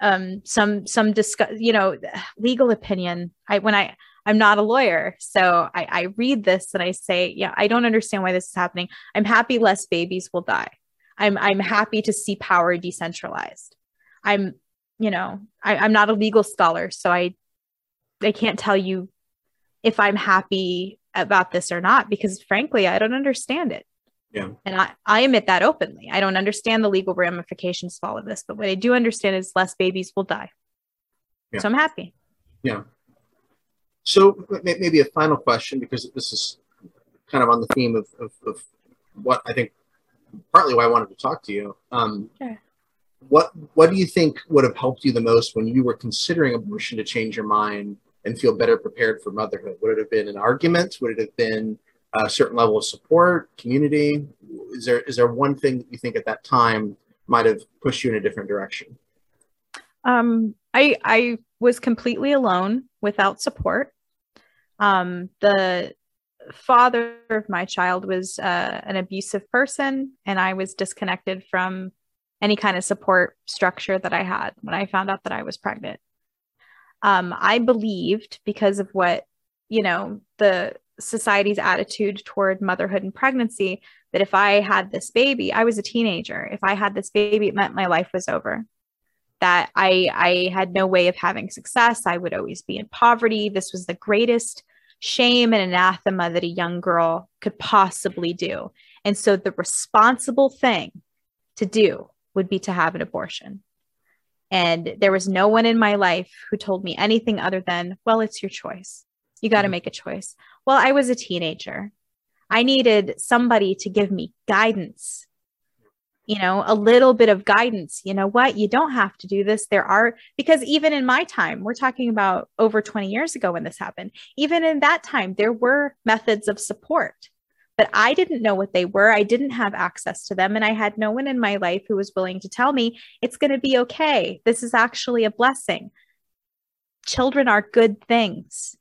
Um some some discuss you know legal opinion. I when i i'm not a lawyer so i i read this and i say yeah i don't understand why this is happening i'm happy less babies will die i'm i'm happy to see power decentralized i'm you know I, i'm not a legal scholar so i i can't tell you if i'm happy about this or not because frankly i don't understand it Yeah. and I, I admit that openly. I don't understand the legal ramifications of all of this, but what I do understand is less babies will die. Yeah. So I'm happy. So maybe a final question because this is kind of on the theme of, of, of what I think partly why I wanted to talk to you. Um, Sure. What what do you think would have helped you the most when you were considering abortion to change your mind and feel better prepared for motherhood? Would it have been an argument? Would it have been a certain level of support, community? Is there is there one thing that you think at that time might have pushed you in a different direction? Um, I I was completely alone without support. Um, the father of my child was uh, an abusive person, and I was disconnected from any kind of support structure that I had when I found out that I was pregnant. Um, I believed because of what you know the society's attitude toward motherhood and pregnancy that if I had this baby, I was a teenager. If I had this baby, it meant my life was over that I I had no way of having success. I would always be in poverty. This was the greatest shame and anathema that a young girl could possibly do. And so the responsible thing to do would be to have an abortion. And there was no one in my life who told me anything other than, well, it's your choice. You got to Mhm. make a choice. Well, I was a teenager. I needed somebody to give me guidance you know, a little bit of guidance. You know what? You don't have to do this. There are, because even in my time, we're talking about over 20 years ago when this happened, even in that time, there were methods of support, but I didn't know what they were. I didn't have access to them. And I had no one in my life who was willing to tell me it's going to be okay. This is actually a blessing. Children are good things.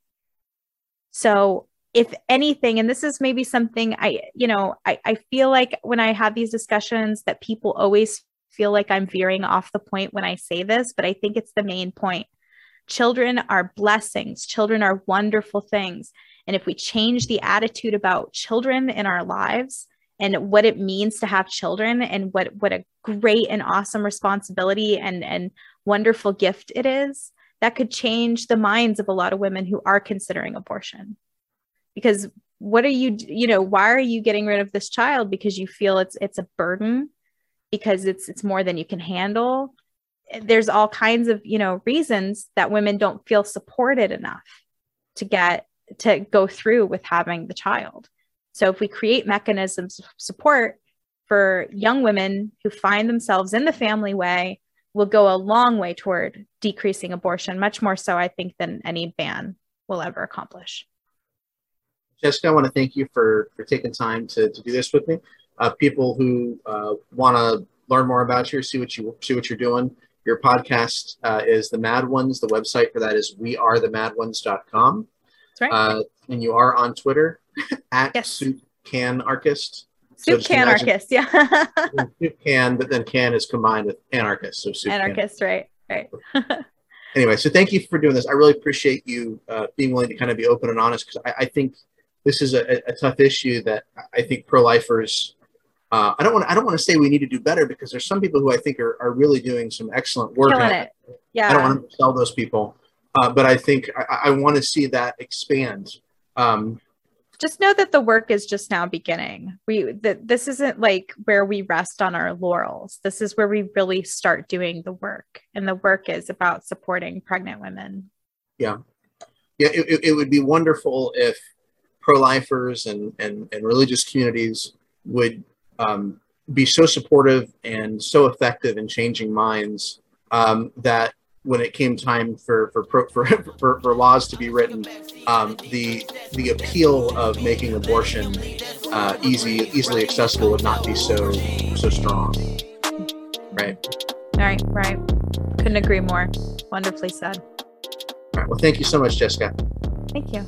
So if anything, and this is maybe something I, you know, I, I feel like when I have these discussions that people always feel like I'm veering off the point when I say this, but I think it's the main point. Children are blessings, children are wonderful things. And if we change the attitude about children in our lives and what it means to have children and what, what a great and awesome responsibility and, and wonderful gift it is, that could change the minds of a lot of women who are considering abortion because what are you you know why are you getting rid of this child? Because you feel it's it's a burden because it's it's more than you can handle. There's all kinds of you know reasons that women don't feel supported enough to get to go through with having the child. So if we create mechanisms of support for young women who find themselves in the family way will go a long way toward decreasing abortion much more so i think than any ban will ever accomplish Jessica, I want to thank you for for taking time to, to do this with me. Uh, people who uh, want to learn more about you, see what you see what you're doing. Your podcast uh, is the Mad Ones. The website for that is wearethemadOnes.com. That's right. Uh, and you are on Twitter at Yes. Soup Can Archist. Soup just can anarchist. Yeah. Soup Can, but then Can is combined with anarchist. So Soup Can. anarchist, right? Right. anyway, so thank you for doing this. I really appreciate you uh, being willing to kind of be open and honest because I, I think this is a, a tough issue that I think pro-lifers. Uh, I don't want. I don't want to say we need to do better because there's some people who I think are, are really doing some excellent work. Killing it. Yeah. I don't want to sell those people, uh, but I think I, I want to see that expand. Um, just know that the work is just now beginning. We that this isn't like where we rest on our laurels. This is where we really start doing the work, and the work is about supporting pregnant women. yeah, it, it- it would be wonderful if pro-lifers and, and, and religious communities would um, be so supportive and so effective in changing minds um, that when it came time for for, pro, for, for for laws to be written, um, the the appeal of making abortion uh, easy easily accessible would not be so so strong, right? Right, right. Couldn't agree more. Wonderfully said. All right. Well, thank you so much, Jessica. Thank you.